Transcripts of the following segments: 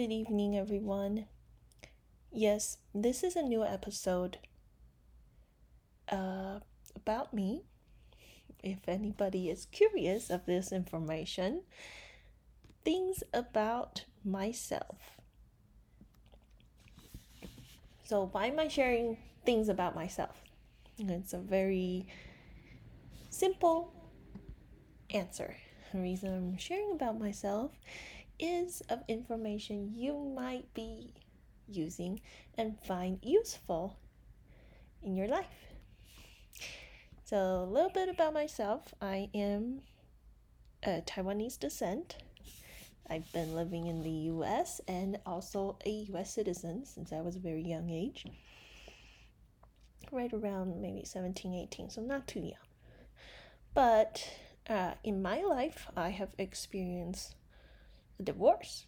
Good evening, everyone. Yes, this is a new episode uh, about me. If anybody is curious of this information, things about myself. So, why am I sharing things about myself? It's a very simple answer. The reason I'm sharing about myself is of information you might be using and find useful in your life. So, a little bit about myself I am a Taiwanese descent. I've been living in the US and also a US citizen since I was a very young age. Right around maybe 17, 18, so not too young. But uh, in my life, I have experienced a divorce.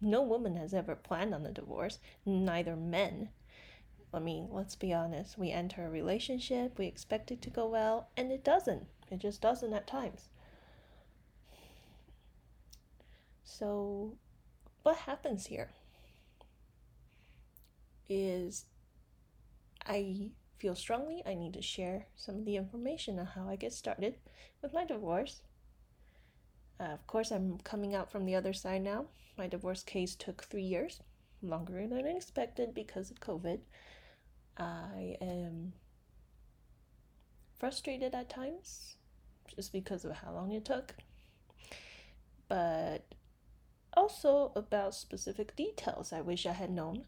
No woman has ever planned on a divorce, neither men. I mean, let's be honest, we enter a relationship, we expect it to go well, and it doesn't. It just doesn't at times. So, what happens here is I feel strongly I need to share some of the information on how I get started with my divorce uh, of course, I'm coming out from the other side now. My divorce case took three years, longer than I expected because of COVID. I am frustrated at times just because of how long it took, but also about specific details I wish I had known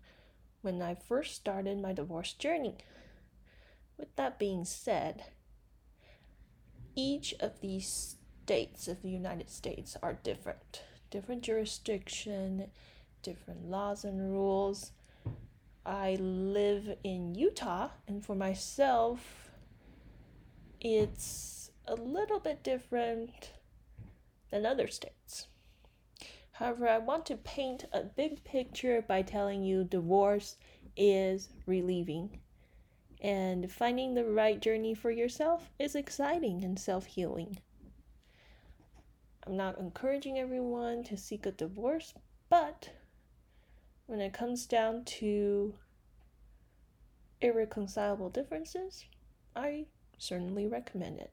when I first started my divorce journey. With that being said, each of these states of the United States are different. Different jurisdiction, different laws and rules. I live in Utah, and for myself, it's a little bit different than other states. However, I want to paint a big picture by telling you divorce is relieving. And finding the right journey for yourself is exciting and self healing. I'm not encouraging everyone to seek a divorce, but when it comes down to irreconcilable differences, I certainly recommend it.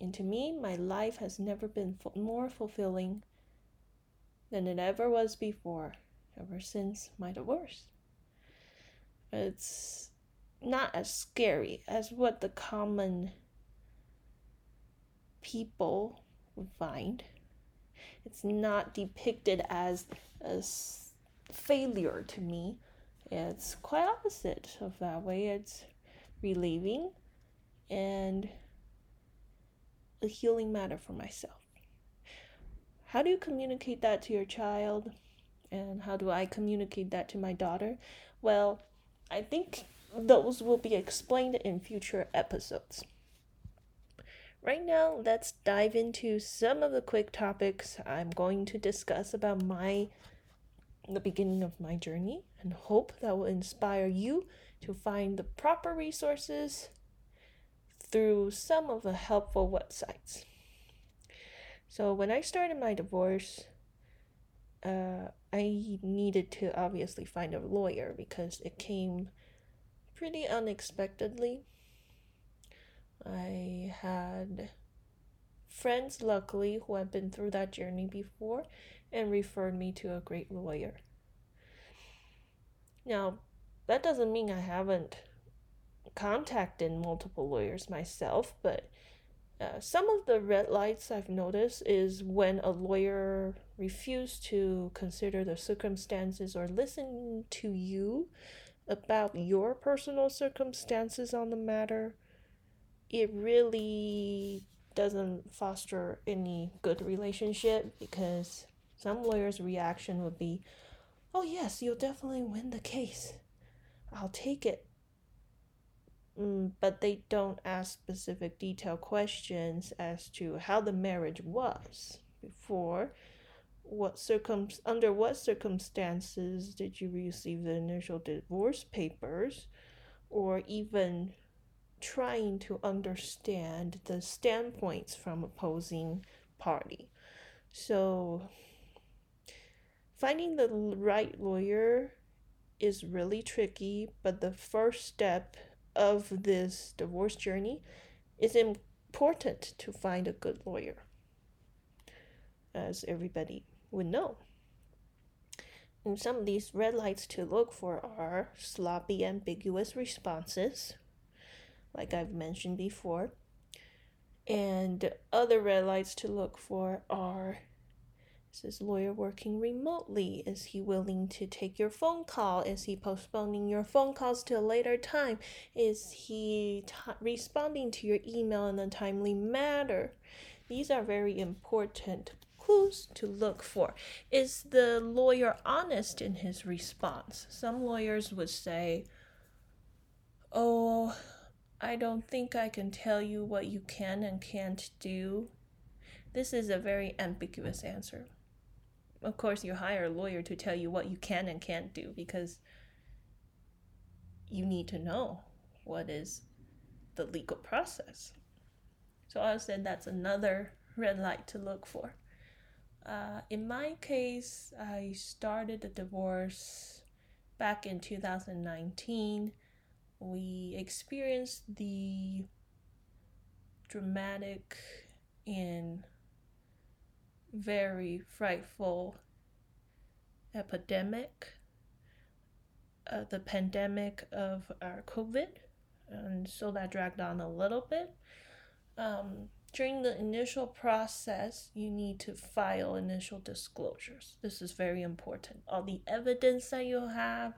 And to me, my life has never been more fulfilling than it ever was before, ever since my divorce. It's not as scary as what the common people find. It's not depicted as a failure to me. It's quite opposite of that way. It's relieving and a healing matter for myself. How do you communicate that to your child? And how do I communicate that to my daughter? Well, I think those will be explained in future episodes. Right now, let's dive into some of the quick topics I'm going to discuss about my the beginning of my journey and hope that will inspire you to find the proper resources through some of the helpful websites. So, when I started my divorce, uh, I needed to obviously find a lawyer because it came pretty unexpectedly. I had friends, luckily, who had been through that journey before and referred me to a great lawyer. Now, that doesn't mean I haven't contacted multiple lawyers myself, but uh, some of the red lights I've noticed is when a lawyer refuses to consider the circumstances or listen to you about your personal circumstances on the matter it really doesn't foster any good relationship because some lawyers' reaction would be, oh, yes, you'll definitely win the case. I'll take it. Mm, but they don't ask specific detailed questions as to how the marriage was before what circum under what circumstances did you receive the initial divorce papers or even trying to understand the standpoints from opposing party. So finding the right lawyer is really tricky, but the first step of this divorce journey is important to find a good lawyer, as everybody would know. And some of these red lights to look for are sloppy, ambiguous responses, like I've mentioned before. And other red lights to look for are is this lawyer working remotely? Is he willing to take your phone call? Is he postponing your phone calls to a later time? Is he t- responding to your email in a timely manner? These are very important clues to look for. Is the lawyer honest in his response? Some lawyers would say, Oh, I don't think I can tell you what you can and can't do. This is a very ambiguous answer of course, you hire a lawyer to tell you what you can and can't do because you need to know what is the legal process. So I said that's another red light to look for. Uh, in my case, I started the divorce back in 2019. We experienced the dramatic and very frightful epidemic, uh, the pandemic of our COVID, and so that dragged on a little bit. Um, during the initial process, you need to file initial disclosures. This is very important. All the evidence that you have,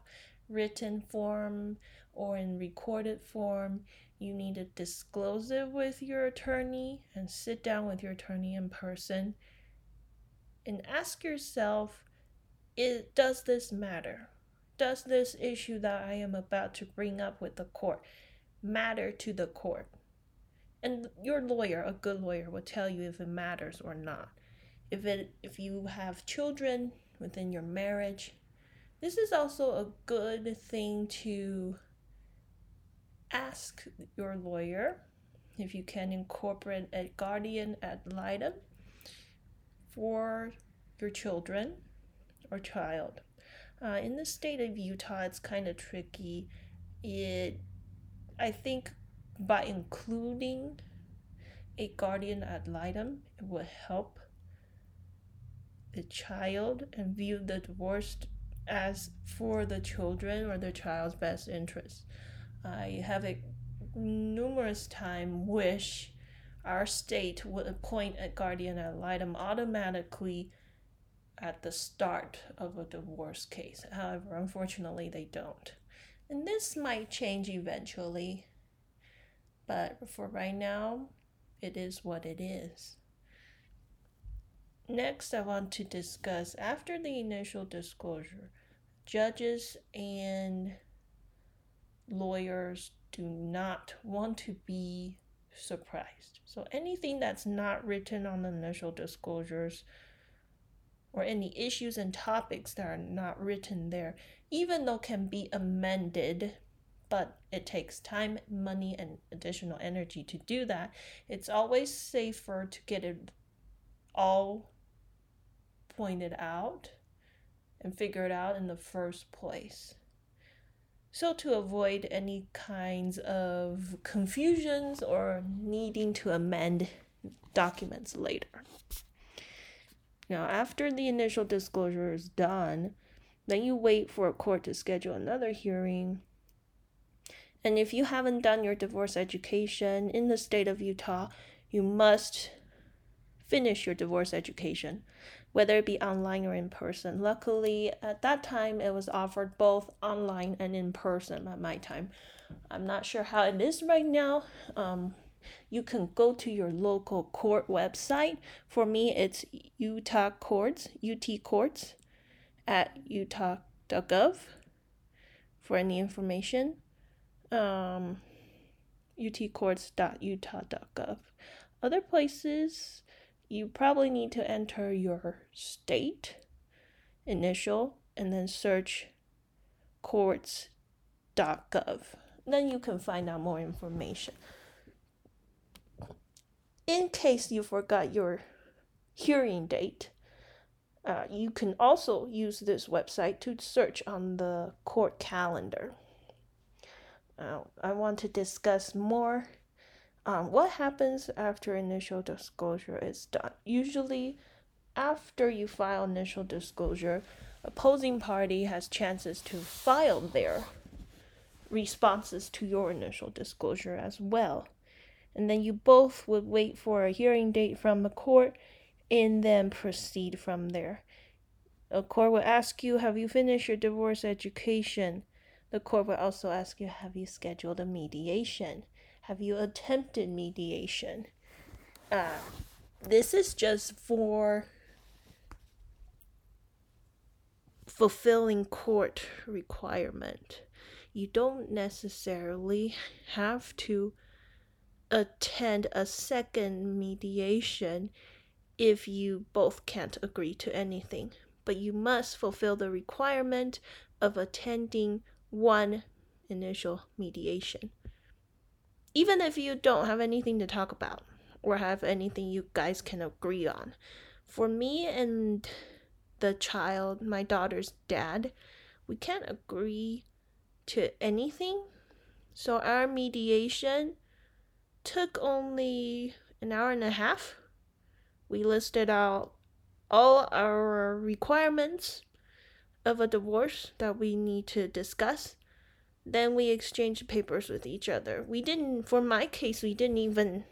written form or in recorded form, you need to disclose it with your attorney and sit down with your attorney in person and ask yourself it, does this matter? Does this issue that I am about to bring up with the court matter to the court? And your lawyer, a good lawyer, will tell you if it matters or not. If it if you have children within your marriage, this is also a good thing to ask your lawyer if you can incorporate a guardian ad litem for your children or child. Uh, in the state of Utah, it's kind of tricky. It, I think, by including a guardian ad litem, it will help the child and view the divorce as for the children or the child's best interest. I have a numerous time wish our state would appoint a guardian ad litem automatically at the start of a divorce case. However, unfortunately, they don't. And this might change eventually, but for right now, it is what it is. Next, I want to discuss after the initial disclosure, judges and lawyers do not want to be surprised. So anything that's not written on the initial disclosures or any issues and topics that are not written there, even though can be amended, but it takes time, money, and additional energy to do that, it's always safer to get it all pointed out and figured out in the first place. So, to avoid any kinds of confusions or needing to amend documents later. Now, after the initial disclosure is done, then you wait for a court to schedule another hearing. And if you haven't done your divorce education in the state of Utah, you must finish your divorce education whether it be online or in person. Luckily, at that time, it was offered both online and in person at my time. I'm not sure how it is right now. Um, you can go to your local court website. For me, it's Utah Courts, UT Courts at utah.gov for any information. Um, utcourts.utah.gov. Other places you probably need to enter your state initial and then search courts.gov. Then you can find out more information. In case you forgot your hearing date, Uh, you can also use this website to search on the court calendar. Uh, I want to discuss more um, what happens after initial disclosure is done. Usually, after you file initial disclosure, opposing party has chances to file their responses to your initial disclosure as well. And then you both would wait for a hearing date from the court and then proceed from there. The court will ask you, Have you finished your divorce education? The court will also ask you, Have you scheduled a mediation? Have you attempted mediation? Uh, this is just for fulfilling court requirement. You don't necessarily have to attend a second mediation if you both can't agree to anything, but you must fulfill the requirement of attending one initial mediation. Even if you don't have anything to talk about or have anything you guys can agree on. For me and the child, my daughter's dad, we can't agree to anything. So our mediation took only an hour and a half. We listed out all our requirements of a divorce that we need to discuss. Then we exchanged papers with each other. We didn't, for my case, we didn't even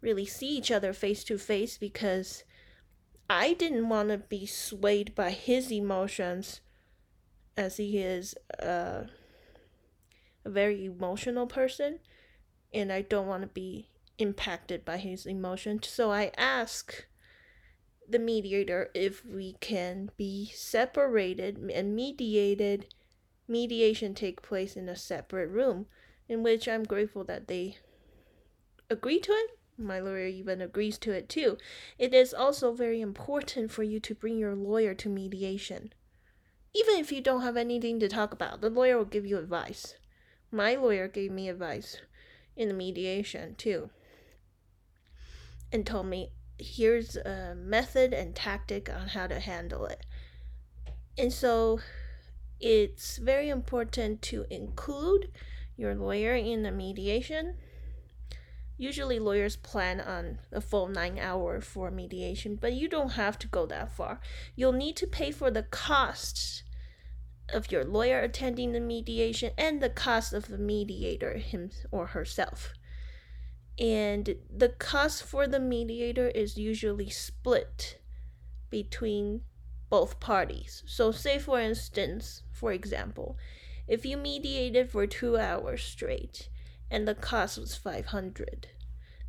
really see each other face to face because I didn't want to be swayed by his emotions as he is uh, a very emotional person and I don't want to be impacted by his emotions. So I ask the mediator if we can be separated and mediated mediation take place in a separate room in which I'm grateful that they agree to it. My lawyer even agrees to it too. It is also very important for you to bring your lawyer to mediation. Even if you don't have anything to talk about, the lawyer will give you advice. My lawyer gave me advice in the mediation too and told me here's a method and tactic on how to handle it. And so it's very important to include your lawyer in the mediation. Usually, lawyers plan on a full nine hour for mediation, but you don't have to go that far. You'll need to pay for the costs of your lawyer attending the mediation and the cost of the mediator him or herself. And the cost for the mediator is usually split between both parties. So, say for instance, for example, if you mediated for two hours straight and the cost was 500,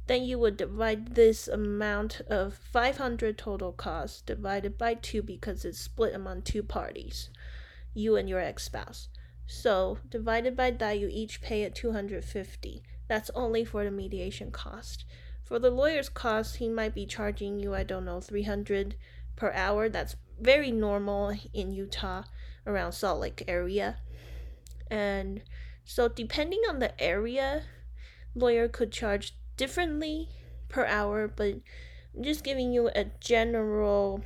then you would divide this amount of 500 total cost divided by two because it's split among two parties you and your ex spouse. So, divided by that, you each pay at 250. That's only for the mediation cost. For the lawyer's cost, he might be charging you, I don't know, 300 per hour. That's very normal in Utah around Salt Lake area. And so depending on the area, lawyer could charge differently per hour, but I'm just giving you a general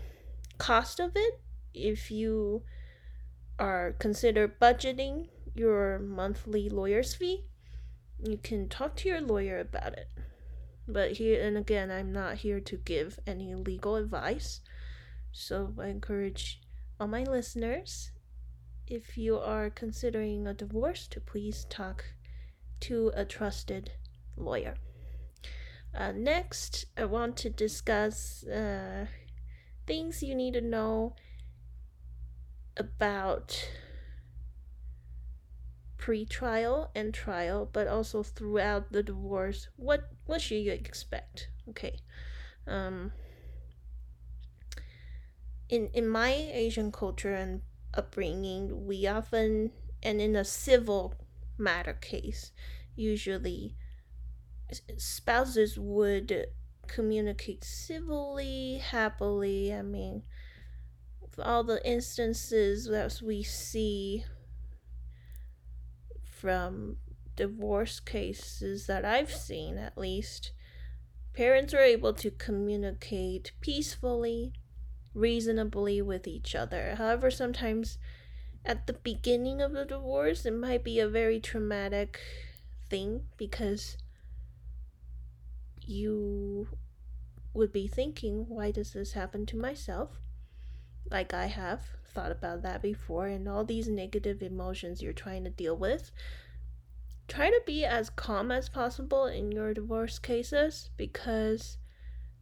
cost of it. If you are consider budgeting your monthly lawyer's fee, you can talk to your lawyer about it. But here and again, I'm not here to give any legal advice. So I encourage all my listeners, if you are considering a divorce, to please talk to a trusted lawyer. Uh, next, I want to discuss uh, things you need to know about pre-trial and trial, but also throughout the divorce. What what should you expect? Okay. Um in in my Asian culture and upbringing, we often and in a civil matter case, usually spouses would communicate civilly, happily. I mean, all the instances that we see from divorce cases that I've seen, at least, parents are able to communicate peacefully reasonably with each other. However, sometimes at the beginning of the divorce, it might be a very traumatic thing because you would be thinking, why does this happen to myself? Like I have thought about that before, and all these negative emotions you're trying to deal with. Try to be as calm as possible in your divorce cases because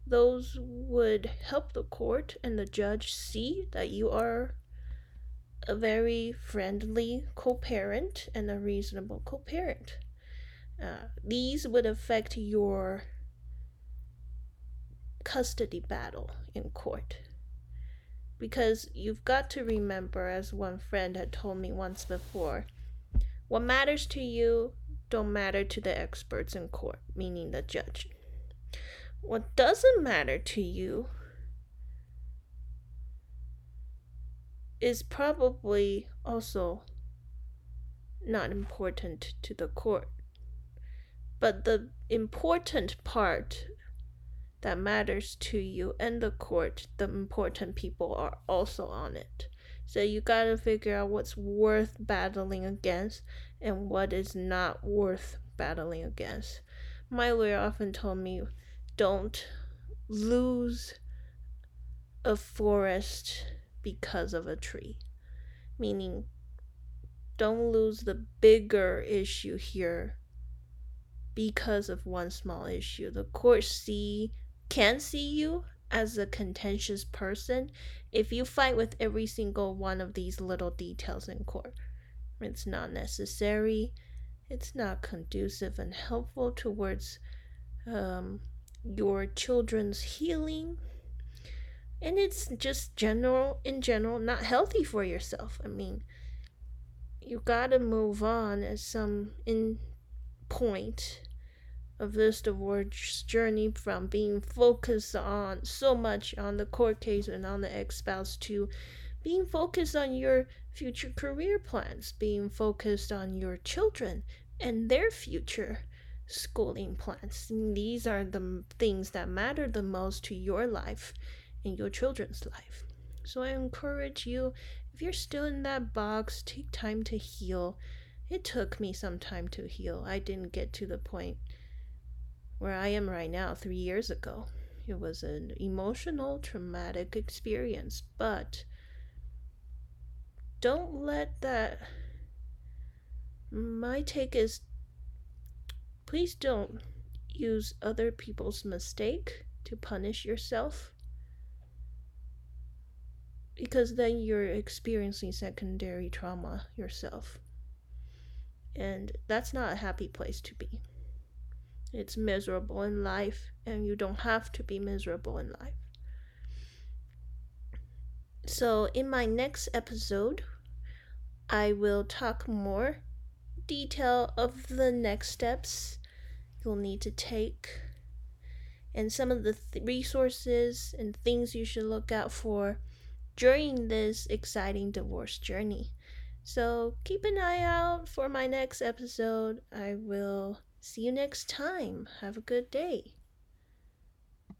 those would help the court and the judge see that you are a very friendly co parent and a reasonable co parent. Uh, these would affect your custody battle in court. Because you've got to remember, as one friend had told me once before, what matters to you don't matter to the experts in court, meaning the judge. What doesn't matter to you is probably also not important to the court. But the important part that matters to you and the court, the important people are also on it. So you gotta figure out what's worth battling against and what is not worth battling against. My lawyer often told me don't lose a forest because of a tree. Meaning, don't lose the bigger issue here because of one small issue. The court see can see you as a contentious person if you fight with every single one of these little details in court. It's not necessary. It's not conducive and helpful towards um, your children's healing. And it's just general in general not healthy for yourself. I mean you gotta move on at some in point of this divorce journey from being focused on so much on the court case and on the ex-spouse to being focused on your future career plans being focused on your children and their future schooling plans. These are the things that matter the most to your life and your children's life. So I encourage you, if you're still in that box, take time to heal. It took me some time to heal. I didn't get to the point where I am right now three years ago. It was an emotional, traumatic experience, but don't let that. My take is Please don't use other people's mistake to punish yourself because then you're experiencing secondary trauma yourself. And that's not a happy place to be. It's miserable in life, and you don't have to be miserable in life. So, in my next episode, I will talk more detail of the next steps you'll need to take and some of the th- resources and things you should look out for during this exciting divorce journey. So keep an eye out for my next episode. I will see you next time. Have a good day.